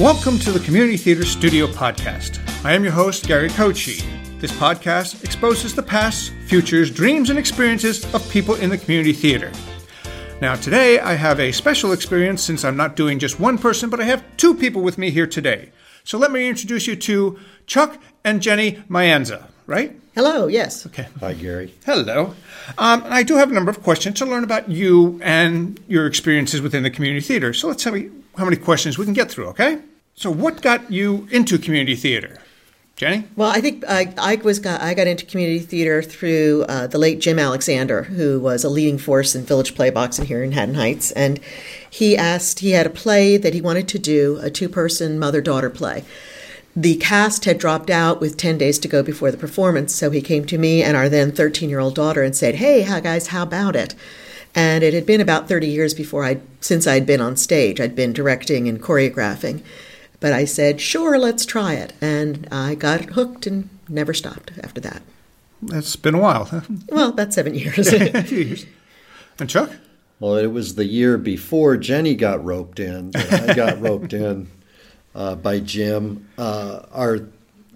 Welcome to the Community Theater Studio Podcast. I am your host, Gary Kochi. This podcast exposes the past, futures, dreams, and experiences of people in the community theater. Now, today I have a special experience since I'm not doing just one person, but I have two people with me here today. So let me introduce you to Chuck and Jenny Mayanza, right? Hello, yes. Okay. Hi, Gary. Hello. Um, I do have a number of questions to learn about you and your experiences within the community theater. So let's see how many questions we can get through, okay? So, what got you into community theater? Jenny? Well, I think I, I was got, I got into community theater through uh, the late Jim Alexander, who was a leading force in Village Playboxing here in Haddon Heights, and he asked he had a play that he wanted to do, a two-person mother-daughter play. The cast had dropped out with 10 days to go before the performance, so he came to me and our then 13-year-old daughter and said, "Hey, guys, how about it?" And it had been about 30 years before I since I'd been on stage. I'd been directing and choreographing. But I said, sure, let's try it. And I got hooked and never stopped after that. That's been a while. Huh? Well, about seven years. a few years. And Chuck? Well, it was the year before Jenny got roped in. I got roped in uh, by Jim. Uh, our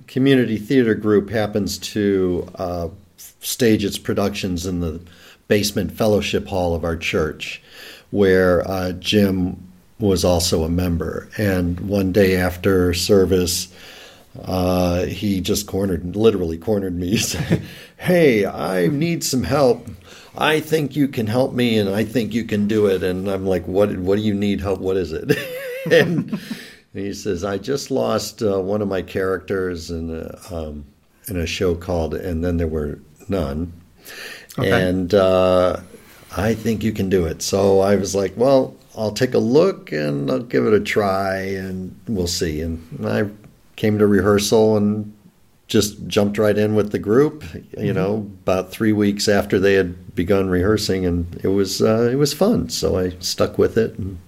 community theater group happens to uh, stage its productions in the basement fellowship hall of our church, where uh, Jim was also a member. And one day after service, uh, he just cornered, literally cornered me. Saying, "Hey, I need some help. I think you can help me, and I think you can do it." And I'm like, "What? What do you need help? What is it?" and he says, "I just lost uh, one of my characters in a, um, in a show called And Then There Were None," okay. and uh, I think you can do it. So I was like, "Well." I'll take a look and I'll give it a try and we'll see. And I came to rehearsal and just jumped right in with the group. You mm-hmm. know, about three weeks after they had begun rehearsing, and it was uh, it was fun. So I stuck with it. And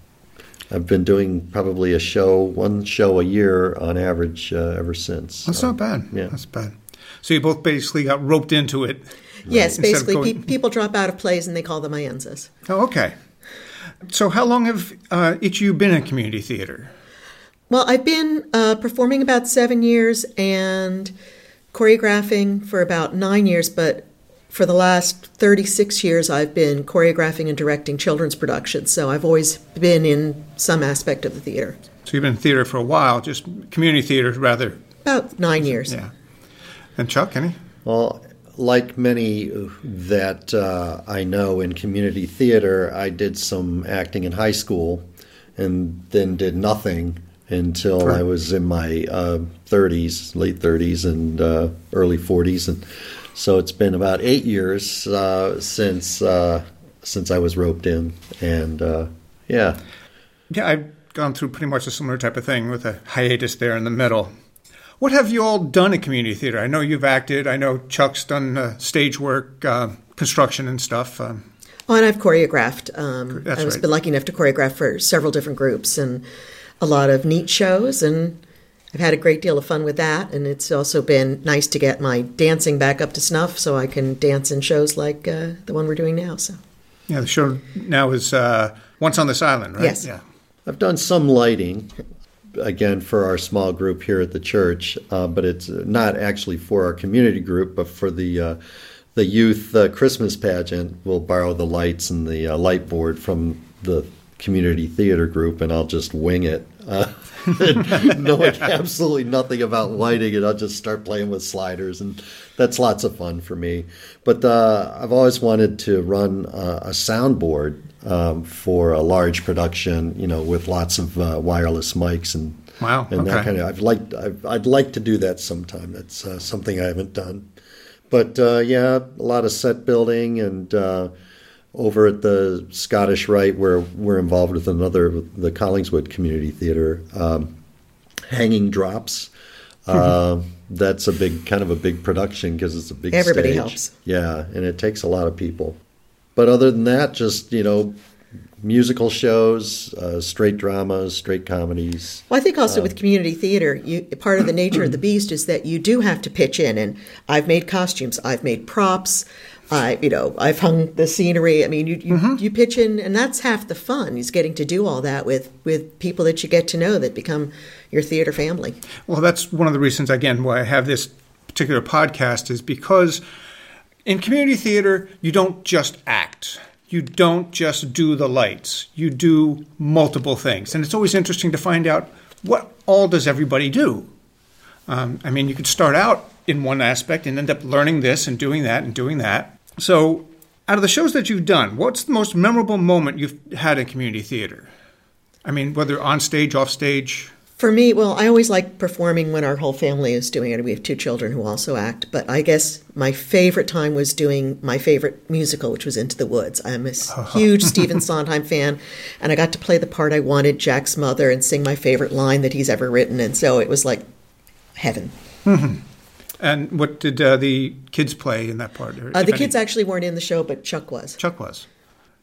I've been doing probably a show, one show a year on average uh, ever since. That's not bad. Yeah, that's bad. So you both basically got roped into it. Yes, basically, going... pe- people drop out of plays and they call them Mayenzas. Oh, okay. So, how long have uh, each of you been in community theater? Well, I've been uh, performing about seven years and choreographing for about nine years, but for the last 36 years, I've been choreographing and directing children's productions. So I've always been in some aspect of the theater. So you've been in theater for a while, just community theater rather? About nine years. Yeah. And Chuck, any? Well, like many that uh, I know in community theater, I did some acting in high school and then did nothing until. I was in my uh, 30s, late 30s, and uh, early 40s. And so it's been about eight years uh, since uh, since I was roped in. And uh, yeah. Yeah, I've gone through pretty much a similar type of thing with a hiatus there in the middle. What have you all done at community theater? I know you've acted. I know Chuck's done uh, stage work, uh, construction, and stuff. Um, oh, and I've choreographed. Um, That's I've right. been lucky enough to choreograph for several different groups and a lot of neat shows, and I've had a great deal of fun with that. And it's also been nice to get my dancing back up to snuff, so I can dance in shows like uh, the one we're doing now. So, yeah, the show now is uh, Once on This Island, right? Yes. Yeah. I've done some lighting again for our small group here at the church, uh, but it's not actually for our community group, but for the uh, the youth uh, Christmas pageant. We'll borrow the lights and the uh, light board from the community theater group, and I'll just wing it. Uh, knowing absolutely nothing about lighting, and I'll just start playing with sliders, and that's lots of fun for me. But uh, I've always wanted to run a soundboard um, for a large production, you know, with lots of uh, wireless mics and wow, and okay. that kind of. I've liked. I've, I'd like to do that sometime. That's uh, something I haven't done. But uh, yeah, a lot of set building and uh, over at the Scottish Rite, where we're involved with another, the Collingswood Community Theater, um, hanging drops. Mm-hmm. that's a big kind of a big production because it's a big. Everybody stage. helps. Yeah, and it takes a lot of people. But other than that, just you know, musical shows, uh, straight dramas, straight comedies. Well, I think also uh, with community theater, you, part of the nature of the beast is that you do have to pitch in. And I've made costumes, I've made props, I, you know, I've hung the scenery. I mean, you you, Mm-hmm. you pitch in, and that's half the fun is getting to do all that with with people that you get to know that become your theater family. Well, that's one of the reasons, again, why I have this particular podcast is because in community theater, you don't just act. You don't just do the lights. You do multiple things. And it's always interesting to find out what all does everybody do. Um, I mean, you could start out in one aspect and end up learning this and doing that and doing that. So, out of the shows that you've done, what's the most memorable moment you've had in community theater? I mean, whether on stage, off stage. For me, well, I always like performing when our whole family is doing it. We have two children who also act, but I guess my favorite time was doing my favorite musical, which was Into the Woods. I'm a huge Stephen Sondheim fan, and I got to play the part I wanted, Jack's mother, and sing my favorite line that he's ever written, and so it was like heaven. Mm-hmm. And what did uh, the kids play in that part? or Uh, if the any? kids actually weren't in the show, but Chuck was. Chuck was.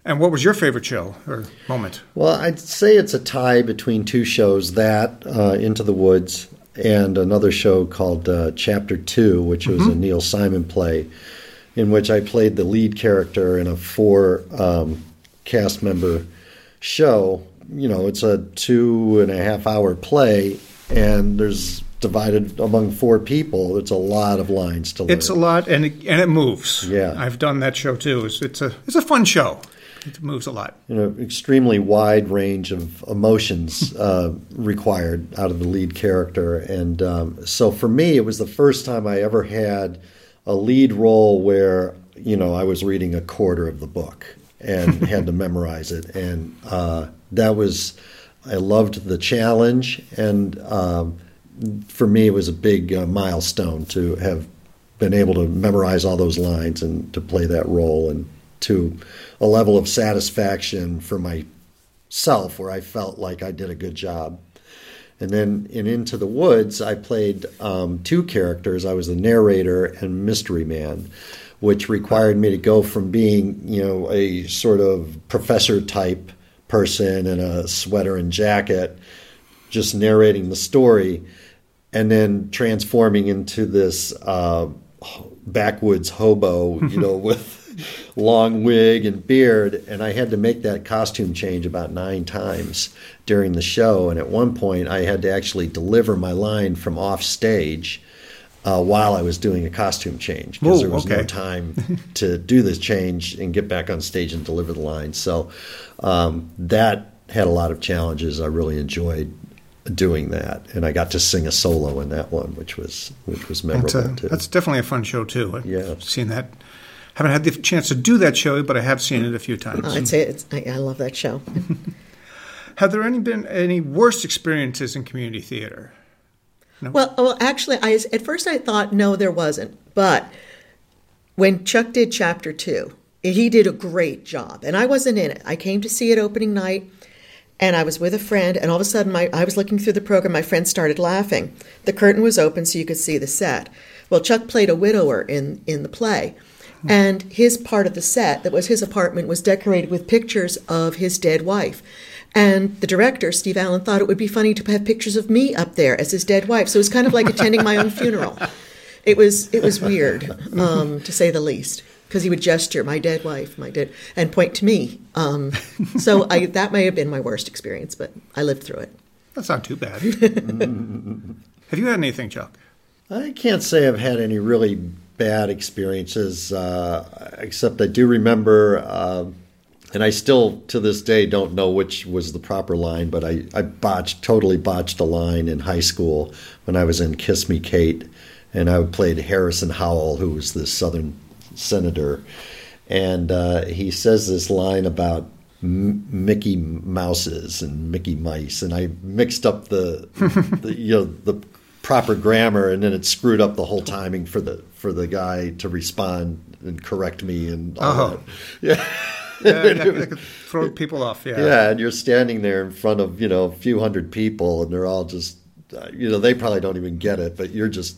And what was your favorite show or moment? Well, I'd say it's a tie between two shows that uh, Into the Woods and another show called uh, Chapter Two, which was a Neil Simon play, in which I played the lead character in a four um, cast member show. You know, it's a two and a half hour play, and there's divided among four people. It's a lot of lines to learn. It's a lot, and it, and it moves. Yeah. I've done that show too. It's, it's a it's a fun show. It moves a lot. you know, extremely wide range of emotions uh, required out of the lead character. And um, so for me, it was the first time I ever had a lead role where, you know, I was reading a quarter of the book and had to memorize it. And uh, that was, I loved the challenge. And um, for me, it was a big uh, milestone to have been able to memorize all those lines and to play that role and to a level of satisfaction for myself where I felt like I did a good job. And then in Into the Woods, I played um, two characters. I was the narrator and mystery man, which required me to go from being, you know, a sort of professor type person in a sweater and jacket, just narrating the story, and then transforming into this uh, backwoods hobo, you know, with long wig and beard. And I had to make that costume change about nine times during the show. And at one point, I had to actually deliver my line from off stage. Uh, while I was doing a costume change, because there was no time to do this change and get back on stage and deliver the line. So um, that had a lot of challenges. I really enjoyed doing that, and I got to sing a solo in that one, which was which was memorable That's, a, too. that's definitely a fun show too. I've Yeah. seen that. Haven't had the chance to do that show, but I have seen it a few times. Oh, I'd say it's, I, I love that show. Have there any been any worst experiences in community theater? Well, oh, well, actually, I at first I thought no, there wasn't, but when Chuck did Chapter Two, he did a great job, and I wasn't in it. I came to see it opening night, and I was with a friend, and all of a sudden, my, I was looking through the program. My friend started laughing. The curtain was open, so you could see the set. Well, Chuck played a widower in in the play. And his part of the set, that was his apartment, was decorated with pictures of his dead wife. And the director, Steve Allen, thought it would be funny to have pictures of me up there as his dead wife. So it was kind of like attending my own funeral. It was it was weird, um, to say the least, because he would gesture, "My dead wife, my dead," and point to me. Um, so I, that may have been my worst experience, but I lived through it. That's not too bad. have you had anything, Chuck? I can't say I've had any really bad experiences, uh, except I do remember, uh, and I still to this day don't know which was the proper line, but I, I botched, totally botched a line in high school when I was in Kiss Me Kate, and I played Harrison Howell, who was the Southern senator, and uh, he says this line about M- Mickey Mouses and Mickey Mice, and I mixed up the, the you know the proper grammar, and then it screwed up the whole timing for the for the guy to respond and correct me and all Oh. that. Yeah. Yeah, that, that could throw people off. Yeah. Yeah, and you're standing there in front of you know a few hundred people, and they're all just, uh, you know, they probably don't even get it, but you're just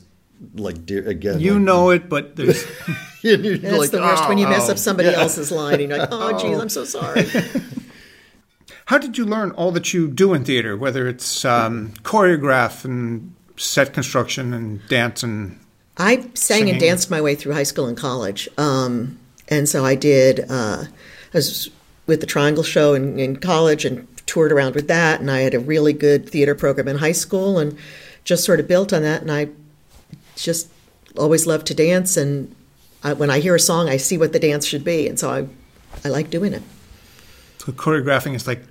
like, dear, again, You like- know it, but there's and you're That's like, the worst when you "Oh, mess oh." up somebody Yeah. else's line. And you're like, "Oh, geez, I'm so sorry." How did you learn all that you do in theater, whether it's um, choreograph and set construction and dance and I sang Singing. and danced my way through high school and college. Um, and so I did. Uh, I was with the Triangle Show in, in college and toured around with that, and I had a really good theater program in high school, and just sort of built on that. And I just always loved to dance, and I, when I hear a song, I see what the dance should be, and so I, I like doing it. So choreographing is like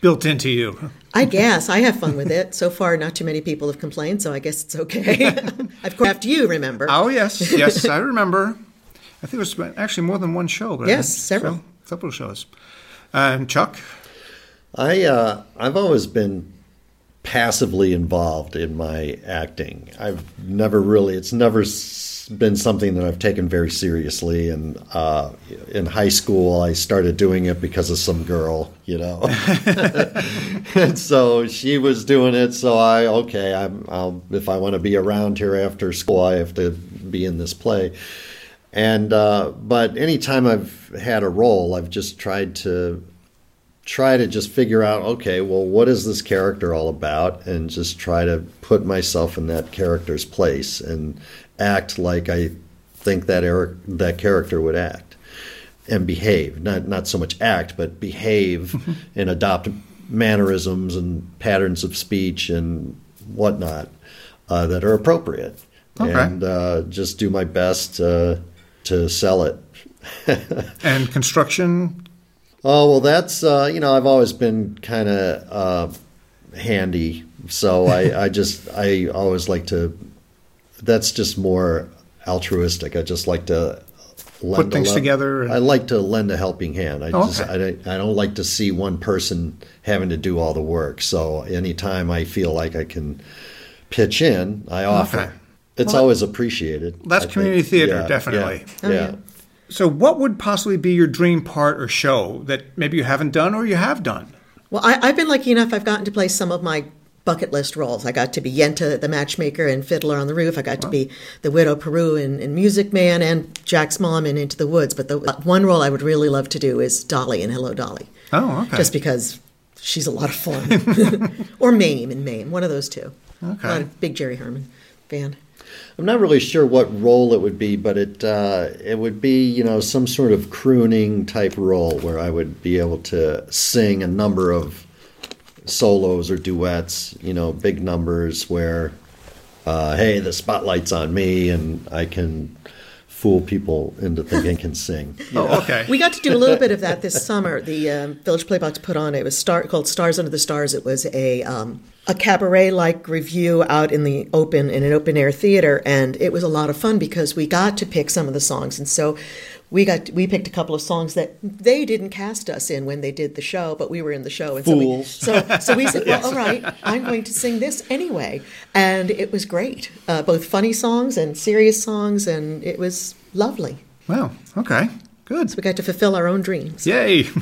built into you. I guess I have fun with it. So far, not too many people have complained, so I guess it's okay. I've choreographed you, remember? Oh yes, yes, I remember. I think it was actually more than one show. But yes, several, several shows. And Chuck, I uh, I've always been passively involved in my acting. I've never really. It's never been something that I've taken very seriously. And uh, in high school, I started doing it because of some girl, you know. and so she was doing it. So I, okay, I'm, I'll, if I want to be around here after school, I have to be in this play. And uh, but anytime I've had a role, I've just tried to try to just figure out okay well what is this character all about and just try to put myself in that character's place and act like I think that er- that character would act and behave. Not not so much act, but behave and adopt mannerisms and patterns of speech and whatnot uh, that are appropriate. Okay. And uh, just do my best uh, to sell it. and construction. Oh well, that's uh, you know I've always been kind of uh, handy, so I, I just I always like to that's just more altruistic. I just like to put things le- together. And... I like to lend a helping hand. I oh, just I don't, I don't like to see one person having to do all the work. So anytime I feel like I can pitch in, I offer. Okay. It's well, always appreciated. That's I community think. theater, yeah, definitely. Yeah, oh, yeah. So, what would possibly be your dream part or show that maybe you haven't done or you have done? Well, I, have been lucky enough. I've gotten to play some of my bucket list roles. I got to be Yenta, the matchmaker, and Fiddler on the Roof. I got to be the Widow Paroo in, in Music Man and Jack's mom in Into the Woods. But the one role I would really love to do is Dolly in Hello Dolly. Oh, okay. Just because she's a lot of fun. or Mame in Mame, one of those two. Okay. I'm a big Jerry Herman fan. I'm not really sure what role it would be, but it uh, it would be you know some sort of crooning type role where I would be able to sing a number of solos or duets, you know, big numbers where, uh, hey, the spotlight's on me and I can fool people into thinking I can sing. Oh, okay. We got to do a little bit of that this summer. The um, Village Playbox put on it was star, called Stars Under the Stars. It was a um, a cabaret like review out in the open in an open air theater, and it was a lot of fun because we got to pick some of the songs, and so we got we picked a couple of songs that they didn't cast us in when they did the show, but we were in the show, and Fools. so we so, so we said, well, yes. all right, I'm going to sing this anyway, and it was great, uh, both funny songs and serious songs, and it was lovely. Wow. Okay. Good. So we got to fulfill our own dreams. Yay.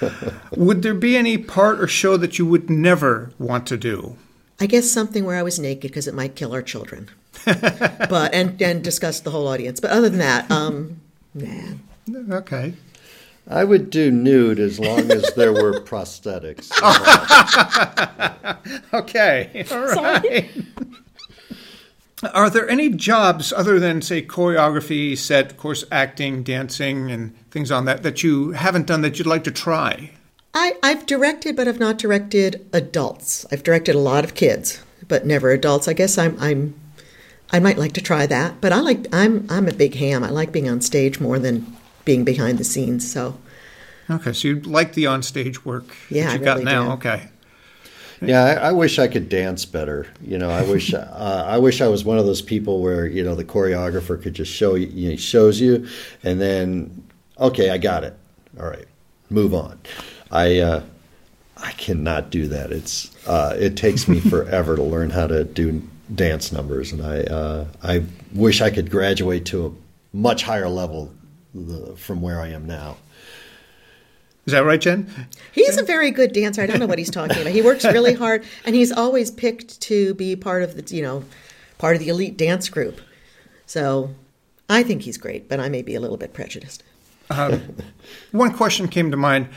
would there be any part or show that you would never want to do? I guess something where I was naked because it might kill our children. but and and disgust the whole audience. But other than that, um, Nah. Okay. I would do nude as long as there were prosthetics. okay. All right. Are there any jobs other than, say, choreography, set, of course, acting, dancing, and things on that that you haven't done that you'd like to try? I, I've directed, but I've not directed adults. I've directed a lot of kids, but never adults. I guess I'm I'm I might like to try that, but I like I'm I'm a big ham. I like being on stage more than being behind the scenes. So Okay, so you like the on stage work yeah, that you got now. Do. Okay. Yeah, I, I, wish I could dance better. You know, I wish uh, I wish I was one of those people where you know the choreographer could just show you, you know, shows you, and then okay, I got it. All right, move on. I uh, I cannot do that. It's uh, it takes me forever to learn how to do dance numbers, and I uh, I wish I could graduate to a much higher level from where I am now. Is that right, Jen? He's a very good dancer. I don't know what he's talking about. He works really hard, and he's always picked to be part of the you know part of the elite dance group. So I think he's great, but I may be a little bit prejudiced. Um, one question came to mind: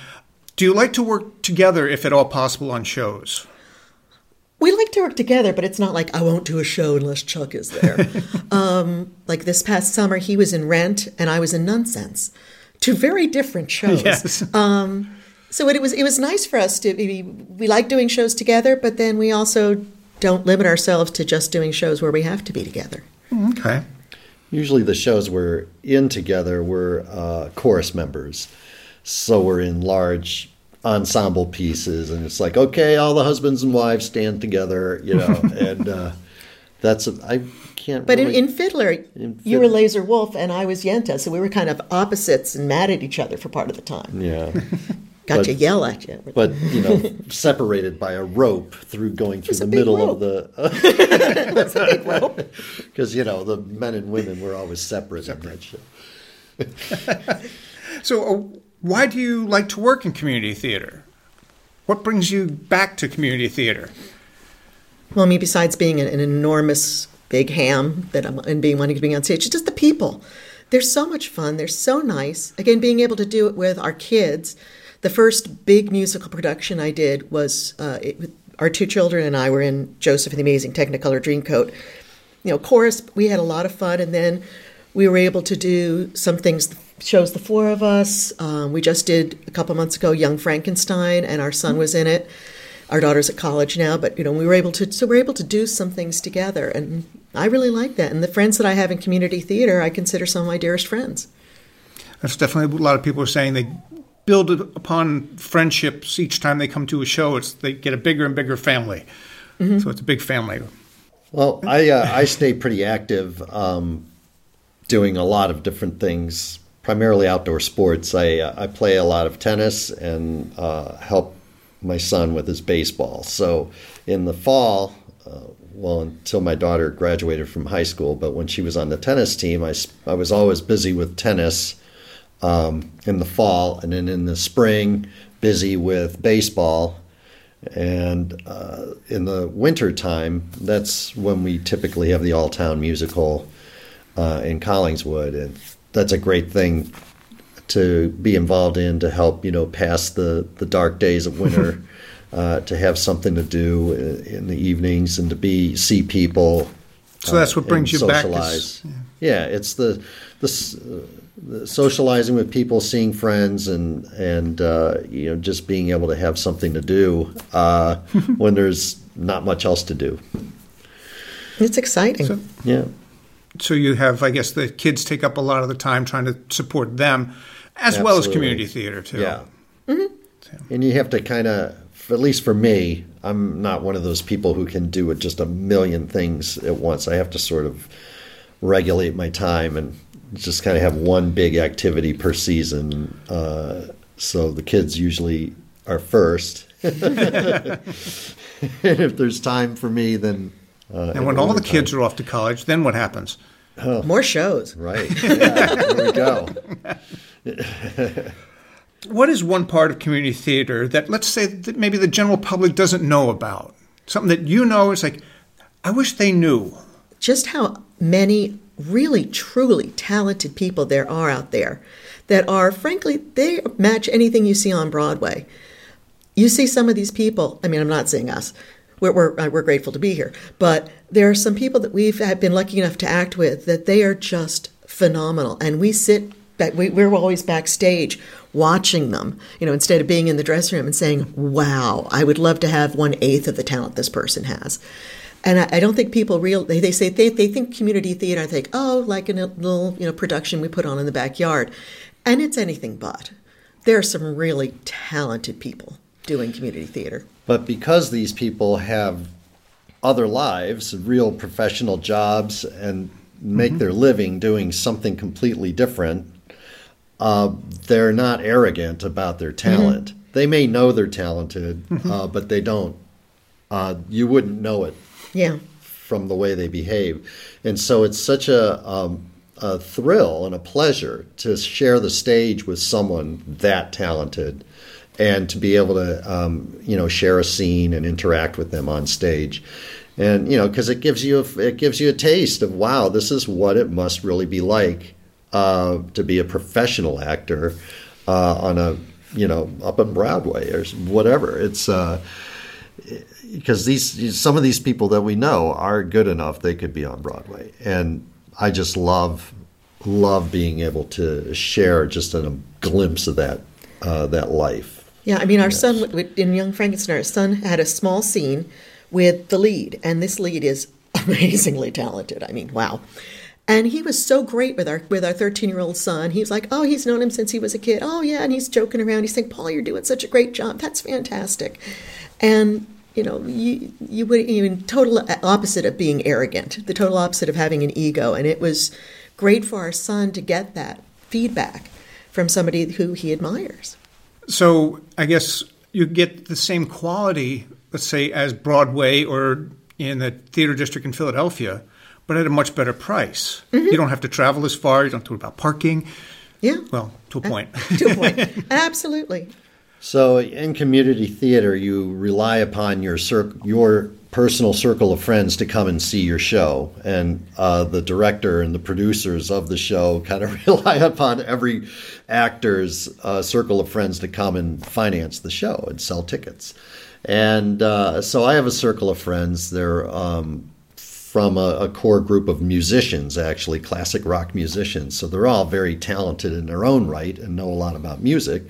Do you like to work together, if at all possible, on shows? we like to work together, but it's not like I won't do a show unless Chuck is there. um, like this past summer, he was in Rent and I was in Nunsense, two very different shows. Yes. Um, so it, was it was nice for us to be we like doing shows together, but then we also don't limit ourselves to just doing shows where we have to be together. Okay. Usually, the shows we're in together, we're uh, chorus members, so we're in large ensemble pieces, and it's like, okay, all the husbands and wives stand together, you know, and uh, that's I can't. But really, in, in Fiddler, in you were Lazar Wolf and I was Yenta, so we were kind of opposites and mad at each other for part of the time. yeah, Got But- to yell at you. but you know, separated by a rope through going through the middle rope. of the That's a big rope. because you know the men and women were always separate, in that show. So, uh, why do you like to work in community theater? What brings you back to community theater? Well, I mean, besides being an, an enormous big ham that I'm, and being wanting to be on stage, it's just the people. They're so much fun. They're so nice. Again, being able to do it with our kids. The first big musical production I did was uh, it, our two children and I were in Joseph and the Amazing Technicolor Dreamcoat. You know, chorus. We had a lot of fun, and then we were able to do some things. Shows the four of us. Um, we just did a couple months ago Young Frankenstein, and our son was in it our daughter's at college now, but you know, we were able to so we're able to do some things together and I really like that. And the friends that I have in community theater, I consider some of my dearest friends. That's definitely a lot of people are saying they build upon friendships each time they come to a show. It's they get a bigger and bigger family. So it's a big family. Well, I uh, I stay pretty active, um, doing a lot of different things, primarily outdoor sports. I uh, I play a lot of tennis and uh, help my son with his baseball. So in the fall, uh, well, until my daughter graduated from high school, but when she was on the tennis team, I I was always busy with tennis um, in the fall, and then in the spring, busy with baseball. And uh, in the winter time, that's when we typically have the all town musical uh, in Collingswood. And that's a great thing to be involved in to help, you know, pass the, the dark days of winter, uh, to have something to do in in the evenings and to be see people. So that's what uh, brings and you back. socialize. is- Yeah, it's the the, the socializing with people, seeing friends, and and uh, you know just being able to have something to do uh, when there's not much else to do. It's exciting. So- Yeah, So you have, I guess, the kids take up a lot of the time trying to support them, as well as community theater too. yeah. And you have to kind of, at least for me, I'm not one of those people who can do it just a million things at once. I have to sort of regulate my time and just kind of have one big activity per season. Uh, so the kids usually are first. and if there's time for me, then. Uh, And when all the kids are off to college, then what happens? More shows. Right. Yeah, there we go. What is one part of community theater that, let's say, that maybe the general public doesn't know about? Something that you know is like, I wish they knew. Just how many really truly talented people there are out there that are frankly they match anything you see on Broadway. You see some of these people. I mean, I'm not saying us. We're, we're, uh, we're grateful to be here. But there are some people that we've been lucky enough to act with that they are just phenomenal. And we sit back, we, we're always backstage watching them, you know, instead of being in the dressing room and saying, wow, I would love to have one eighth of the talent this person has. And I, I don't think people real they, they say they, they think community theater. I think oh like a little you know production we put on in the backyard, and it's anything but. There are some really talented people doing community theater. But because these people have other lives, real professional jobs, and make mm-hmm. their living doing something completely different, uh, they're not arrogant about their talent. They may know they're talented, uh, but they don't. Uh, you wouldn't know it Yeah, from the way they behave. And so it's such a, um, a thrill and a pleasure to share the stage with someone that talented and to be able to, um, you know, share a scene and interact with them on stage. And, you know, because it gives you a, it gives you a taste of, wow, this is what it must really be like uh, to be a professional actor uh, on a, you know, up on Broadway or whatever. It's, uh, because these some of these people that we know are good enough they could be on Broadway, and I just love love being able to share just a glimpse of that uh, that life. Yeah, I mean, our yes. son in Young Frankenstein, our son had a small scene with the lead, and this lead is amazingly talented. I mean, wow. And he was so great with our with our 13 year old son. He was like, "Oh, he's known him since he was a kid. Oh, yeah." And he's joking around. He's saying, "Paul, you're doing such a great job. That's fantastic." And you know, you you would even total uh, opposite of being arrogant, the total opposite of having an ego. And it was great for our son to get that feedback from somebody who he admires. So I guess you get the same quality, let's say, as Broadway or in the theater district in Philadelphia, but at a much better price. Mm-hmm. You don't have to travel as far. You don't have to worry about parking. Yeah. Well, to a point. Uh, to a point. Absolutely. So in community theater, you rely upon your cir- your personal circle of friends to come and see your show, and uh, the director and the producers of the show kind of rely upon every actor's uh, circle of friends to come and finance the show and sell tickets. And uh, so I have a circle of friends. They're um, from a, a, core group of musicians, actually, classic rock musicians. So they're all very talented in their own right and know a lot about music.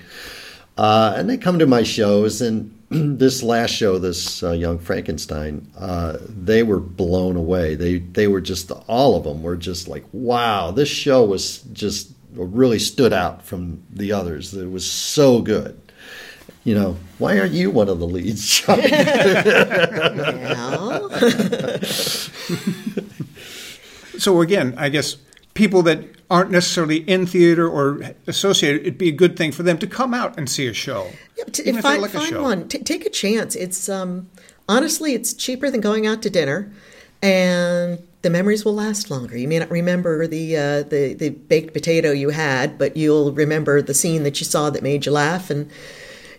Uh, and they come to my shows, and this last show, this uh, Young Frankenstein, uh, they were blown away. They they were just all of them were just like, wow, this show was just really stood out from the others. It was so good. You know, why aren't you one of the leads? so again, I guess people that aren't necessarily in theater or associated, it'd be a good thing for them to come out and see a show. Yeah, t- if find, like find show. one. T- take a chance. It's um, honestly, it's cheaper than going out to dinner, and the memories will last longer. You may not remember the uh, the the baked potato you had, but you'll remember the scene that you saw that made you laugh, and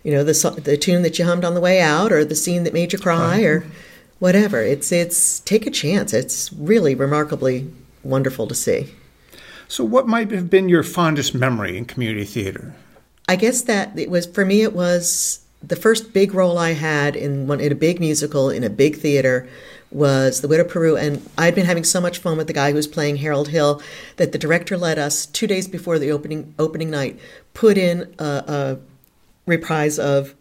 you know the the tune that you hummed on the way out, or the scene that made you cry, or whatever. It's it's take a chance. It's really remarkably wonderful to see. So, what might have been your fondest memory in community theater? I guess that it was for me. It was the first big role I had in one in a big musical in a big theater was The Widow Paroo, and I'd been having so much fun with the guy who was playing Harold Hill that the director let us two days before the opening opening night put in a, a reprise of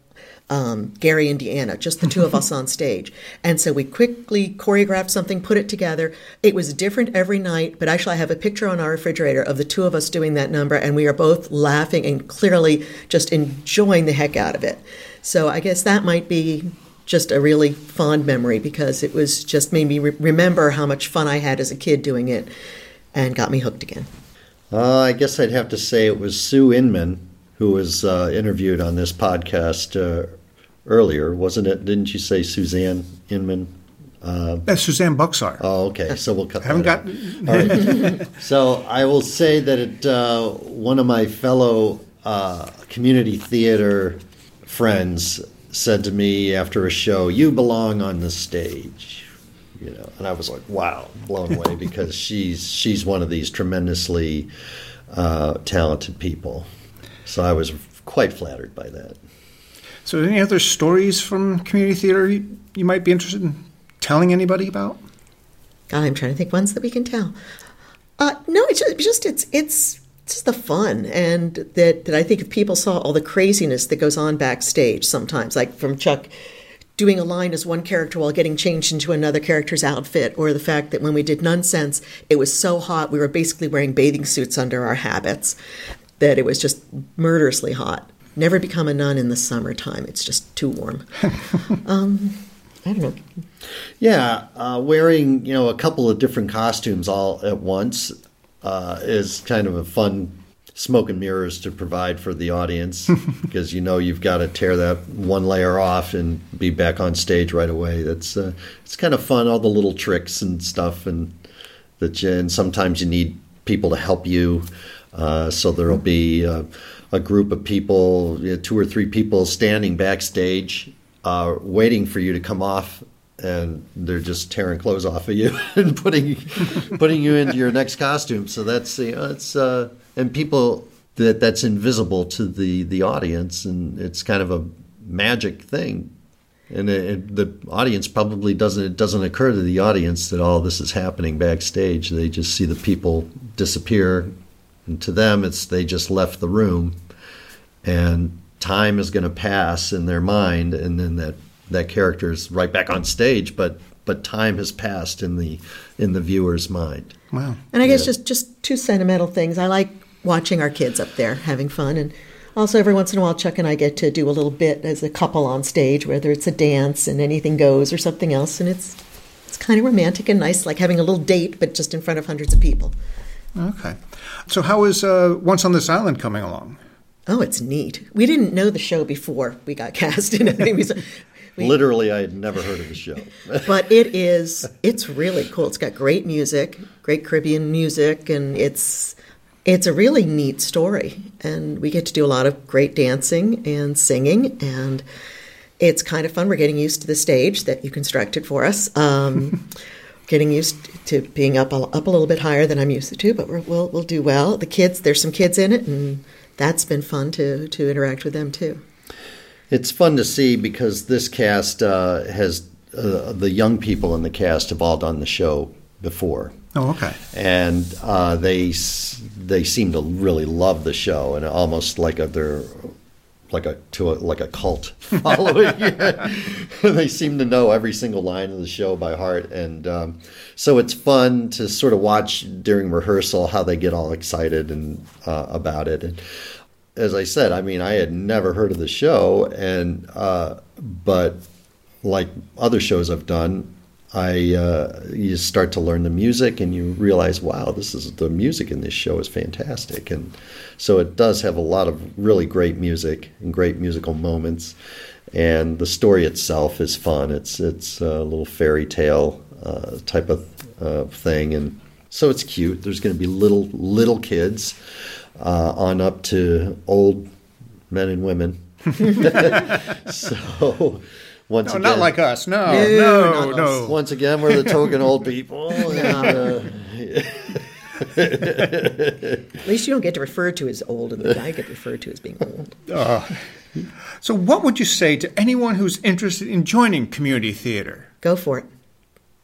um, Gary, Indiana, just the two of us on stage. And so we quickly choreographed something, put it together. It was different every night, but actually, I have a picture on our refrigerator of the two of us doing that number, and we are both laughing and clearly just enjoying the heck out of it. So I guess that might be just a really fond memory because it was just made me re- remember how much fun I had as a kid doing it and got me hooked again. Uh, I guess I'd have to say it was Sue Inman who was uh, interviewed on this podcast uh, earlier, wasn't it? Didn't you say Suzanne Inman? Uh, That's Suzanne Buxar. Oh, okay. So we'll cut. Haven't got. Right. so I will say that it, uh, one of my fellow uh, community theater friends said to me after a show, "You belong on the stage." You know, and I was like, "Wow, blown away," because she's she's one of these tremendously uh, talented people. So I was quite flattered by that. So, any other stories from community theater you, you might be interested in telling anybody about? God, I'm trying to think ones that we can tell. Uh, no, it's just, just it's it's just the fun, and that that I think if people saw all the craziness that goes on backstage sometimes, like from Chuck doing a line as one character while getting changed into another character's outfit, or the fact that when we did Nunsense, it was so hot we were basically wearing bathing suits under our habits that it was just murderously hot. Never become a nun in the summertime. It's just too warm. um, I don't know. Yeah, uh, wearing you know a couple of different costumes all at once uh, is kind of a fun smoke and mirrors to provide for the audience because you know you've got to tear that one layer off and be back on stage right away. That's uh, it's kind of fun, all the little tricks and stuff, and that you, and sometimes you need people to help you. Uh, so there'll be uh, a group of people, you know, two or three people standing backstage, uh, waiting for you to come off, and they're just tearing clothes off of you and putting putting you into your next costume. So that's you know, it's uh, and people that that's invisible to the the audience, and it's kind of a magic thing. and it, it, the audience probably doesn't. It doesn't occur to the audience that all this is happening backstage. They just see the people disappear, and to them, it's they just left the room, and time is going to pass in their mind, and then that that character is right back on stage, but but time has passed in the in the viewer's mind. Wow. And I guess yeah. just just two sentimental things. I like watching our kids up there having fun and also every once in a while Chuck and I get to do a little bit as a couple on stage whether it's a dance and anything goes or something else and it's it's kind of romantic and nice like having a little date but just in front of hundreds of people. Okay. So how is uh, Once on This Island coming along? Oh, it's neat. We didn't know the show before we got cast in it. We, Literally, I had never heard of the show. but it is, it's really cool. It's got great music, great Caribbean music, and it's it's a really neat story. And we get to do a lot of great dancing and singing, and it's kind of fun. We're getting used to the stage that you constructed for us. Um, getting used to being up up a little bit higher than I'm used to, but we will we'll do well. The kids, there's some kids in it, and that's been fun to to interact with them too it's fun to see because this cast uh, has uh, the young people in the cast have all done the show before. Oh, okay. And uh, they they seem to really love the show, and almost like a, they're like a to a, like a cult following. they seem to know every single line of the show by heart, and um, so it's fun to sort of watch during rehearsal how they get all excited and uh, about it. And as I said, I mean, I had never heard of the show, and uh, but like other shows I've done, I uh, you start to learn the music, and you realize, wow, this is the music in this show is fantastic, and so it does have a lot of really great music and great musical moments, and the story itself is fun. It's it's a little fairy tale uh, type of uh, thing, and so it's cute. There's going to be little little kids uh, on up to old men and women. so once no, again, not like us. No, no, no. no. Once again, we're the token old people. uh, At least you don't get to refer to as old, and the guy get referred to as being old. Uh, so, what would you say to anyone who's interested in joining community theater? Go for it.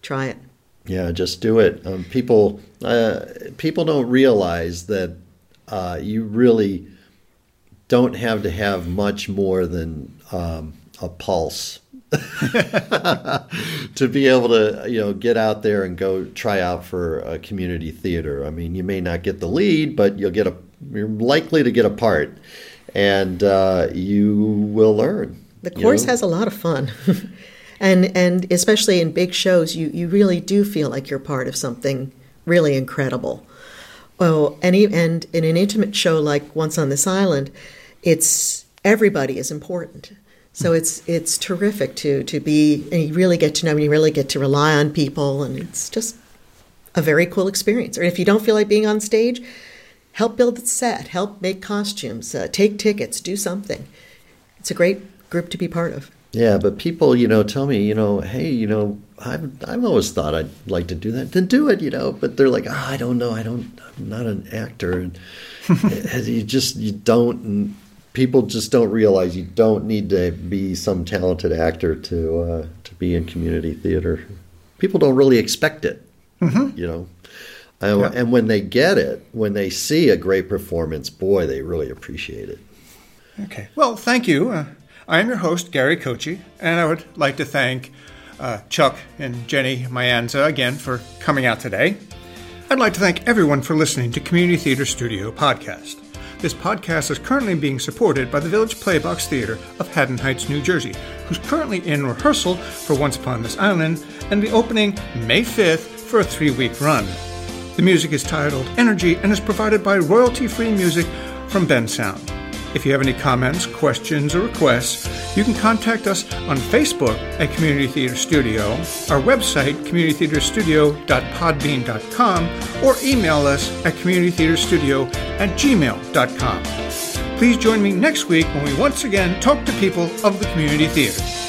Try it. Yeah, just do it. Um, people, uh, people don't realize that uh, you really don't have to have much more than um, a pulse to be able to you know get out there and go try out for a community theater. I mean, you may not get the lead, but you'll get a you're likely to get a part, and uh, you will learn. The course you know? has a lot of fun. and and especially in big shows, you, you really do feel like you're part of something really incredible. Well, any and in an intimate show like Once on This Island, it's everybody is important. So hmm. it's it's terrific to to be and you really get to know and you really get to rely on people and it's just a very cool experience. Or if you don't feel like being on stage, help build the set, help make costumes, uh, take tickets, do something. It's a great group to be part of. Yeah, but people, you know, tell me, you know, hey, you know, I've I've always thought I'd like to do that. Then do it, you know. But they're like, oh, I don't know, I don't, I'm not an actor, and you just you don't. And people just don't realize you don't need to be some talented actor to uh, to be in community theater. People don't really expect it, mm-hmm. you know. And, yeah. and when they get it, when they see a great performance, boy, they really appreciate it. Okay. Well, thank you. Uh, I am your host, Gary Kochi, and I would like to thank uh, Chuck and Jenny Mayanza again for coming out today. I'd like to thank everyone for listening to Community Theater Studio Podcast. This podcast is currently being supported by the Village Playbox Theater of Haddon Heights, New Jersey, who's currently in rehearsal for Once Upon This Island and the opening May 5th for a three week run. The music is titled Energy and is provided by royalty free music from Bensound. If you have any comments, questions, or requests, you can contact us on Facebook at Community Theater Studio, our website, communitytheaterstudio.podbean.com, or email us at communitytheaterstudio at gmail.com. Please join me next week when we once again talk to people of the community theater.